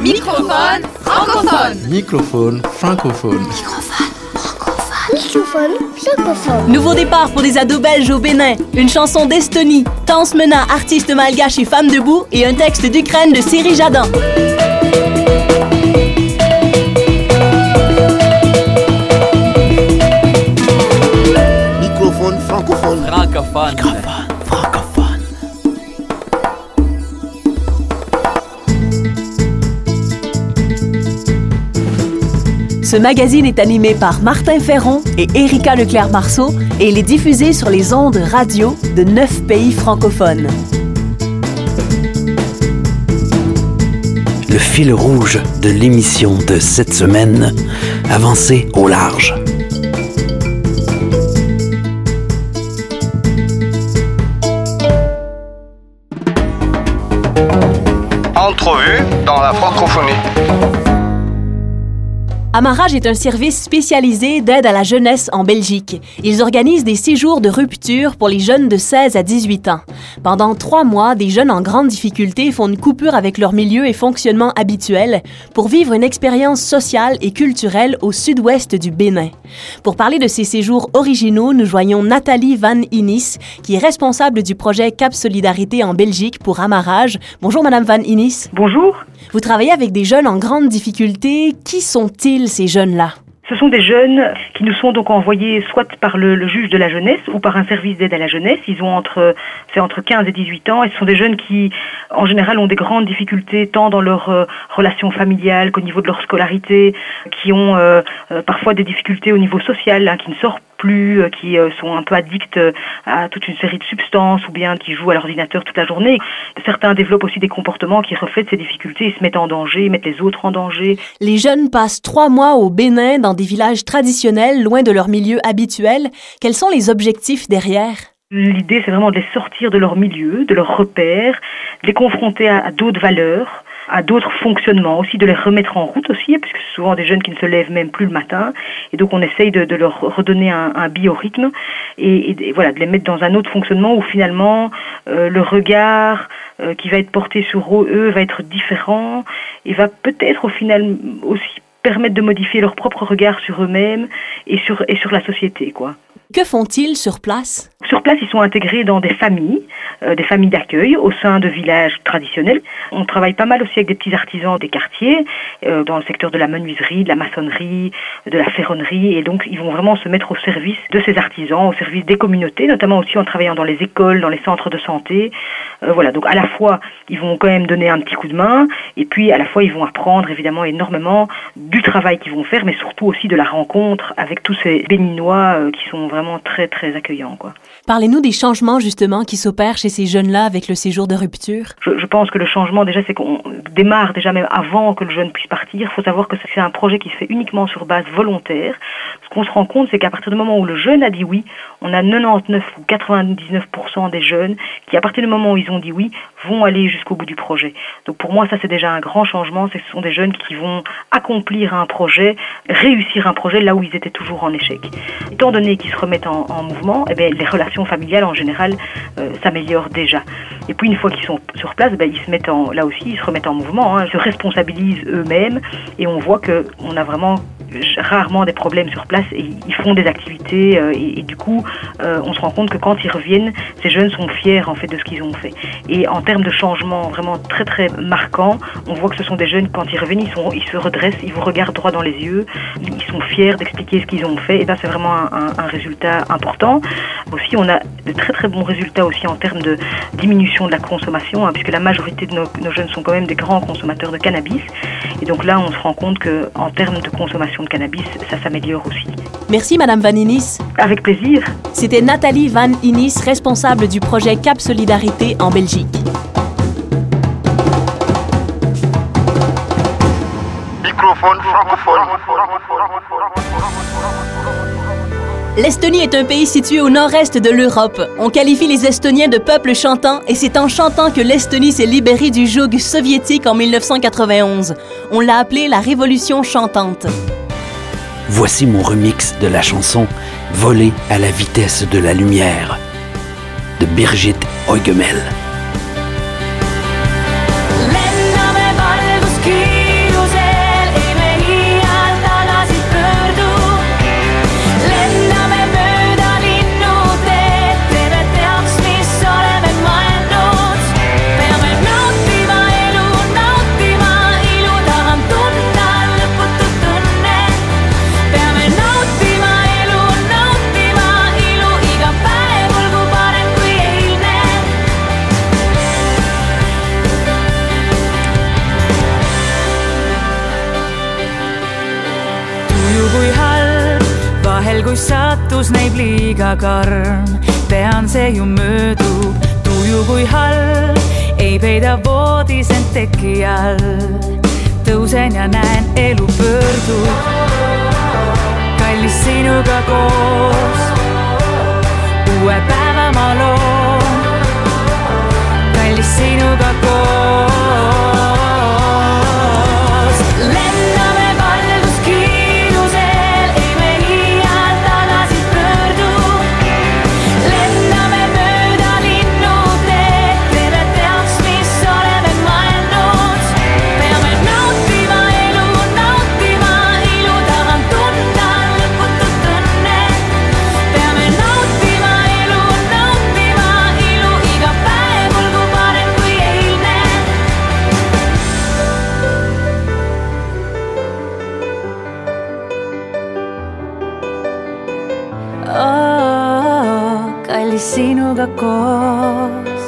Microphone francophone. Microphone francophone. Microphone francophone. Nouveau départ pour des ados belges au Bénin, une chanson d'Estonie, Tance Mena, artiste malgache et femme debout, et un texte d'Ukraine de Cyril Jadin. Microphone francophone. Francophone. Francophone. Ce magazine est animé par Martin Ferron et Erika Leclerc-Marceau et il est diffusé sur les ondes radio de neuf pays francophones. le fil rouge de l'émission de cette semaine, avancer au large. Entrevue dans la francophonie. Amarage est un service spécialisé d'aide à la jeunesse en Belgique. Ils organisent des séjours de rupture pour les jeunes de 16 à 18 ans. Pendant trois mois, des jeunes en grande difficulté font une coupure avec leur milieu et fonctionnement habituel pour vivre une expérience sociale et culturelle au sud-ouest du Bénin. Pour parler de ces séjours originaux, nous joignons Nathalie Van Innis, qui est responsable du projet Cap Solidarité en Belgique pour Amarage. Bonjour, Madame Van Innis. Bonjour. Vous travaillez avec des jeunes en grande difficulté. Qui sont-ils, ces jeunes-là? Ce sont des jeunes qui nous sont donc envoyés soit par le, juge de la jeunesse ou par un service d'aide à la jeunesse. Ils ont entre, c'est entre 15 et 18 ans et ce sont des jeunes qui, en général, ont des grandes difficultés tant dans leur euh, relation familiale qu'au niveau de leur scolarité, qui ont euh, euh, parfois des difficultés au niveau social, hein, qui ne sortent plus, euh, qui euh, sont un peu addicts euh, à toute une série de substances ou bien qui jouent à l'ordinateur toute la journée. Certains développent aussi des comportements qui reflètent ces difficultés, ils se mettent en danger, mettent les autres en danger. Les jeunes passent trois mois au Bénin dans des villages traditionnels, loin de leur milieu habituel. Quels sont les objectifs derrière? L'idée, c'est vraiment de les sortir de leur milieu, de leurs repères, de les confronter à, à d'autres valeurs, à d'autres fonctionnements, aussi de les remettre en route aussi, puisque c'est souvent des jeunes qui ne se lèvent même plus le matin, et donc on essaye de, de leur redonner un, un biorhythme, et, et, et voilà, de les mettre dans un autre fonctionnement où finalement euh, le regard euh, qui va être porté sur eux va être différent, et va peut-être au final aussi permettre de modifier leur propre regard sur eux-mêmes et sur, et sur la société, quoi. Que font-ils sur place? Sur place, ils sont intégrés dans des familles, euh, des familles d'accueil au sein de villages traditionnels. On travaille pas mal aussi avec des petits artisans des quartiers, euh, dans le secteur de la menuiserie, de la maçonnerie, de la ferronnerie, et donc ils vont vraiment se mettre au service de ces artisans, au service des communautés, notamment aussi en travaillant dans les écoles, dans les centres de santé. Euh, voilà, donc à la fois, ils vont quand même donner un petit coup de main, et puis à la fois, ils vont apprendre évidemment énormément du travail qu'ils vont faire, mais surtout aussi de la rencontre avec tous ces béninois qui sont vraiment très très accueillants, quoi. Parlez-nous des changements justement qui s'opèrent chez ces jeunes-là avec le séjour de rupture. Je, je pense que le changement déjà c'est qu'on démarre déjà même avant que le jeune puisse partir. Il faut savoir que c'est un projet qui se fait uniquement sur base volontaire. Ce qu'on se rend compte c'est qu'à partir du moment où le jeune a dit oui, on a 99 ou 99% des jeunes qui à partir du moment où ils ont dit oui vont aller jusqu'au bout du projet. Donc pour moi ça c'est déjà un grand changement, c'est que ce sont des jeunes qui vont accomplir un projet, réussir un projet là où ils étaient toujours en échec. Étant donné qu'ils se remettent en, en mouvement, eh les relations familiales en général euh, s'améliorent déjà. Et puis une fois qu'ils sont sur place, ben, ils se mettent en, là aussi, ils se remettent en mouvement, hein, ils se responsabilisent eux-mêmes et on voit que on a vraiment rarement des problèmes sur place et ils font des activités euh, et, du coup euh, on se rend compte que quand ils reviennent, ces jeunes sont fiers en fait de ce qu'ils ont fait. Et en termes de changement vraiment très très marquant, on voit que ce sont des jeunes quand ils reviennent, ils, se redressent, ils vous regardent droit dans les yeux, ils sont fiers d'expliquer ce qu'ils ont fait et ça c'est vraiment un résultat important. Aussi on a de très très bons résultats aussi en termes de diminution de la consommation hein, puisque la majorité de nos, nos jeunes sont quand même des grands consommateurs de cannabis et donc là on se rend compte que en termes de consommation de cannabis, ça s'améliore aussi. Merci, Madame Van Innis. Avec plaisir. C'était Nathalie Van Innis, responsable du projet Cap Solidarité en Belgique. Microphone. L'Estonie est un pays situé au nord-est de l'Europe. On qualifie les Estoniens de peuple chantant et c'est en chantant que l'Estonie s'est libérée du joug soviétique en 1991. On l'a appelée la Révolution chantante. Voici mon remix de la chanson Voler à la vitesse de la lumière de Birgit Eugemel. Liiga karm, tean, see ju möödub, tuju kui halb, ei peida voodis end teki all. tõusen ja näen, elu pöördub, kallis sinuga koos, uue päeva ma loon, kallis sinuga koos. Sinuga koos.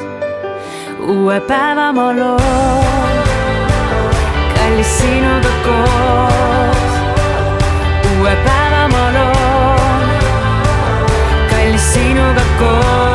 uue päeva ma loon, kallis sinuga koos. uue päeva ma loon, kallis sinuga koos.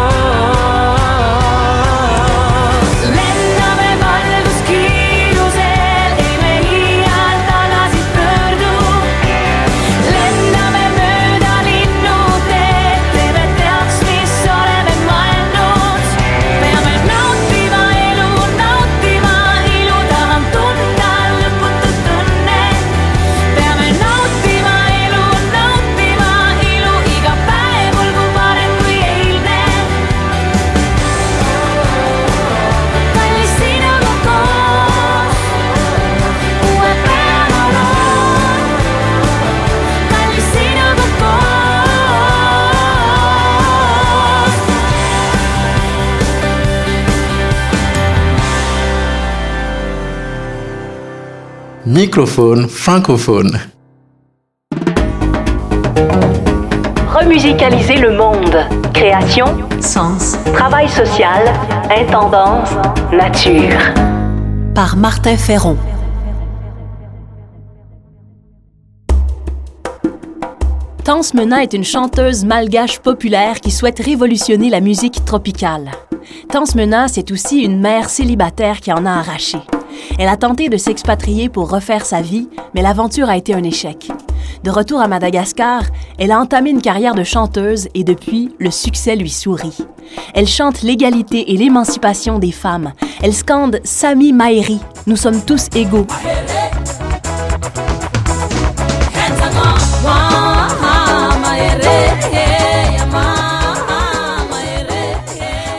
Microphone francophone. Remusicaliser le monde. Création, sens, travail social, intendance, nature. Par Martin Ferron. Tance Mena est une chanteuse malgache populaire qui souhaite révolutionner la musique tropicale. Tance Mena, c'est aussi une mère célibataire qui en a arraché. Elle a tenté de s'expatrier pour refaire sa vie, mais l'aventure a été un échec. De retour à Madagascar, elle a entamé une carrière de chanteuse et depuis, le succès lui sourit. Elle chante l'égalité et l'émancipation des femmes. Elle scande Sami Maeri, nous sommes tous égaux.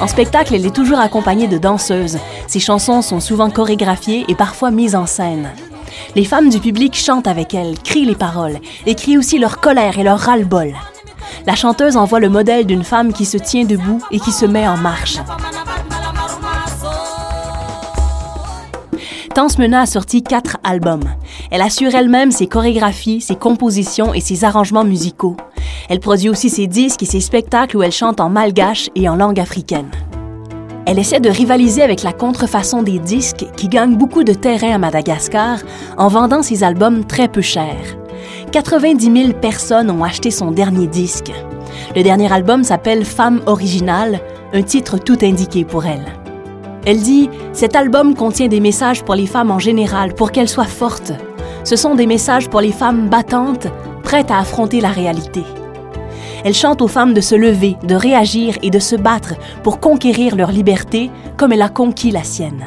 Spectacle, elle est toujours accompagnée de danseuses. Ses chansons sont souvent chorégraphiées et parfois mises en scène. Les femmes du public chantent avec elle, crient les paroles, et aussi leur colère et leur ras-le-bol. La chanteuse envoie le modèle d'une femme qui se tient debout et qui se met en marche. Mena a sorti quatre albums. Elle assure elle-même ses chorégraphies, ses compositions et ses arrangements musicaux. Elle produit aussi ses disques et ses spectacles où elle chante en malgache et en langue africaine. Elle essaie de rivaliser avec la contrefaçon des disques qui gagne beaucoup de terrain à Madagascar en vendant ses albums très peu chers. 90 000 personnes ont acheté son dernier disque. Le dernier album s'appelle Femme originale, un titre tout indiqué pour elle. Elle dit Cet album contient des messages pour les femmes en général, pour qu'elles soient fortes. Ce sont des messages pour les femmes battantes, prêtes à affronter la réalité. Elle chante aux femmes de se lever, de réagir et de se battre pour conquérir leur liberté comme elle a conquis la sienne.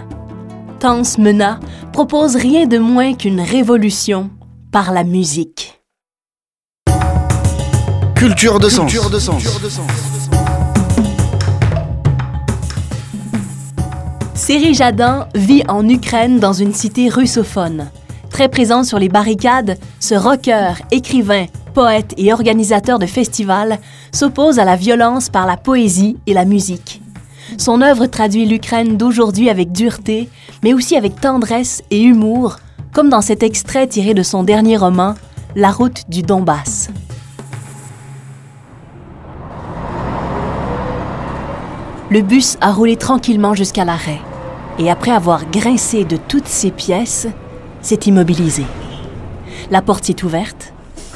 Tance Mena propose rien de moins qu'une révolution par la musique. Culture de sens. Culture de sens. Série Jadin vit en Ukraine dans une cité russophone. Très présent sur les barricades, ce rocker, écrivain, poète et organisateur de festivals, s'oppose à la violence par la poésie et la musique. Son œuvre traduit l'Ukraine d'aujourd'hui avec dureté, mais aussi avec tendresse et humour, comme dans cet extrait tiré de son dernier roman, La route du Donbass. Le bus a roulé tranquillement jusqu'à l'arrêt, et après avoir grincé de toutes ses pièces, s'est immobilisé. La porte s'est ouverte,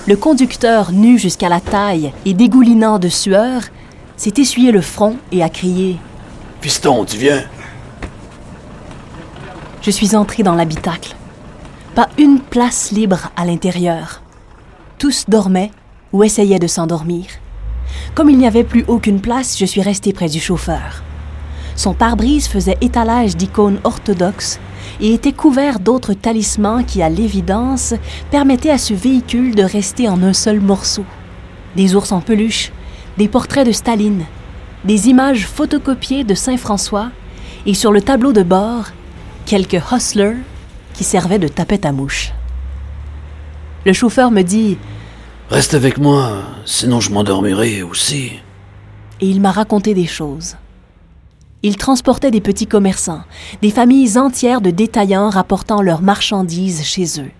Le conducteur, nu jusqu'à la taille et dégoulinant de sueur, s'est essuyé le front et a crié Piston, tu viens? Je suis entré dans l'habitacle. Pas une place libre à l'intérieur. Tous dormaient ou essayaient de s'endormir. Comme il n'y avait plus aucune place, je suis resté près du chauffeur. Son pare-brise faisait étalage d'icônes orthodoxes et était couvert d'autres talismans qui, à l'évidence, permettaient à ce véhicule de rester en un seul morceau. Des ours en peluche, des portraits de Staline, des images photocopiées de Saint-François et sur le tableau de bord, quelques hustlers qui servaient de tapette à mouche. Le chauffeur me dit Reste avec moi, sinon je m'endormirai aussi. Et il m'a raconté des choses. Il transportait des petits commerçants, des familles entières de détaillants rapportant leurs marchandises chez eux.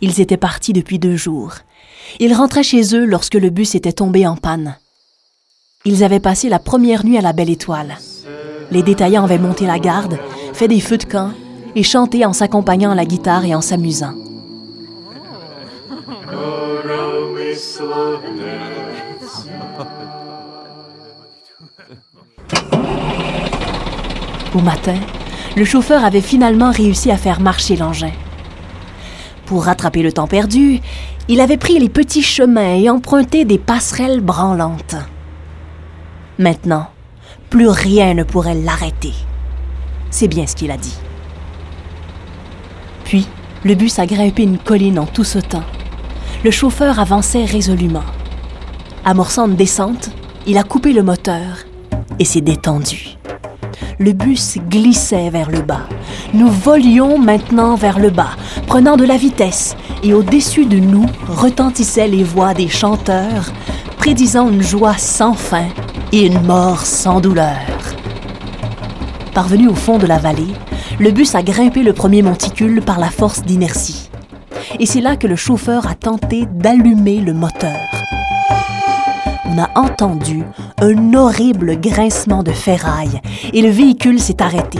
Ils étaient partis depuis deux jours. Ils rentraient chez eux lorsque le bus était tombé en panne. Ils avaient passé la première nuit à la Belle Étoile. Les détaillants avaient monté la garde, fait des feux de camp et chanté en s'accompagnant à la guitare et en s'amusant. Au matin, le chauffeur avait finalement réussi à faire marcher l'engin. Pour rattraper le temps perdu, il avait pris les petits chemins et emprunté des passerelles branlantes. Maintenant, plus rien ne pourrait l'arrêter. C'est bien ce qu'il a dit. Puis, le bus a grimpé une colline en tout sautant. Le chauffeur avançait résolument. Amorçant une descente, il a coupé le moteur et s'est détendu le bus glissait vers le bas. Nous volions maintenant vers le bas, prenant de la vitesse, et au-dessus de nous retentissaient les voix des chanteurs, prédisant une joie sans fin et une mort sans douleur. Parvenu au fond de la vallée, le bus a grimpé le premier monticule par la force d'inertie. Et c'est là que le chauffeur a tenté d'allumer le moteur on a entendu un horrible grincement de ferraille et le véhicule s'est arrêté.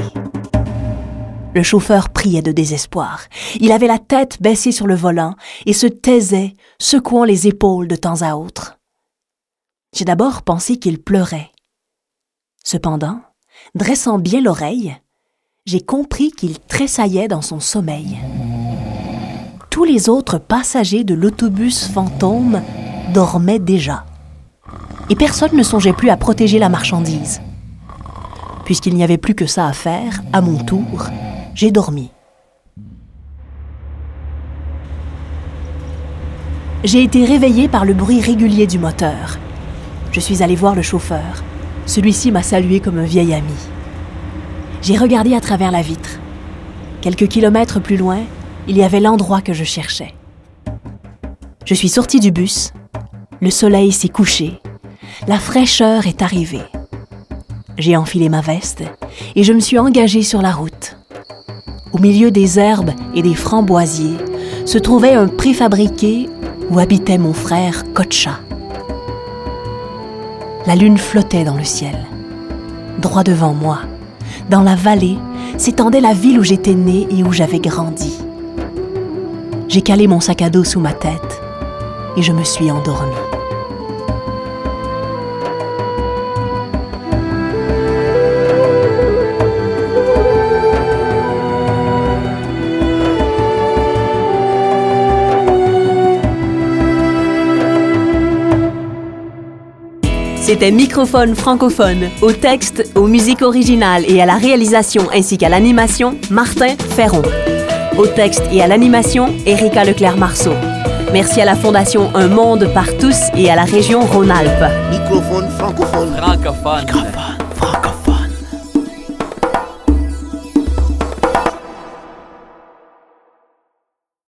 Le chauffeur priait de désespoir. Il avait la tête baissée sur le volant et se taisait, secouant les épaules de temps à autre. J'ai d'abord pensé qu'il pleurait. Cependant, dressant bien l'oreille, j'ai compris qu'il tressaillait dans son sommeil. Tous les autres passagers de l'autobus fantôme dormaient déjà et personne ne songeait plus à protéger la marchandise. Puisqu'il n'y avait plus que ça à faire, à mon tour, j'ai dormi. J'ai été réveillé par le bruit régulier du moteur. Je suis allé voir le chauffeur. Celui-ci m'a salué comme un vieil ami. J'ai regardé à travers la vitre. Quelques kilomètres plus loin, il y avait l'endroit que je cherchais. Je suis sorti du bus. Le soleil s'est couché la fraîcheur est arrivée. J'ai enfilé ma veste et je me suis engagé sur la route. Au milieu des herbes et des framboisiers se trouvait un préfabriqué où habitait mon frère Kocha. La lune flottait dans le ciel. Droit devant moi, dans la vallée, s'étendait la ville où j'étais né et où j'avais grandi. J'ai calé mon sac à dos sous ma tête et je me suis endormi. C'était Microphone francophone. Au texte, aux musiques originales et à la réalisation ainsi qu'à l'animation, Martin Ferron. Au texte et à l'animation, Erika Leclerc-Marceau. Merci à la Fondation Un Monde par tous et à la région Rhône-Alpes. Microphone francophone. Francophone.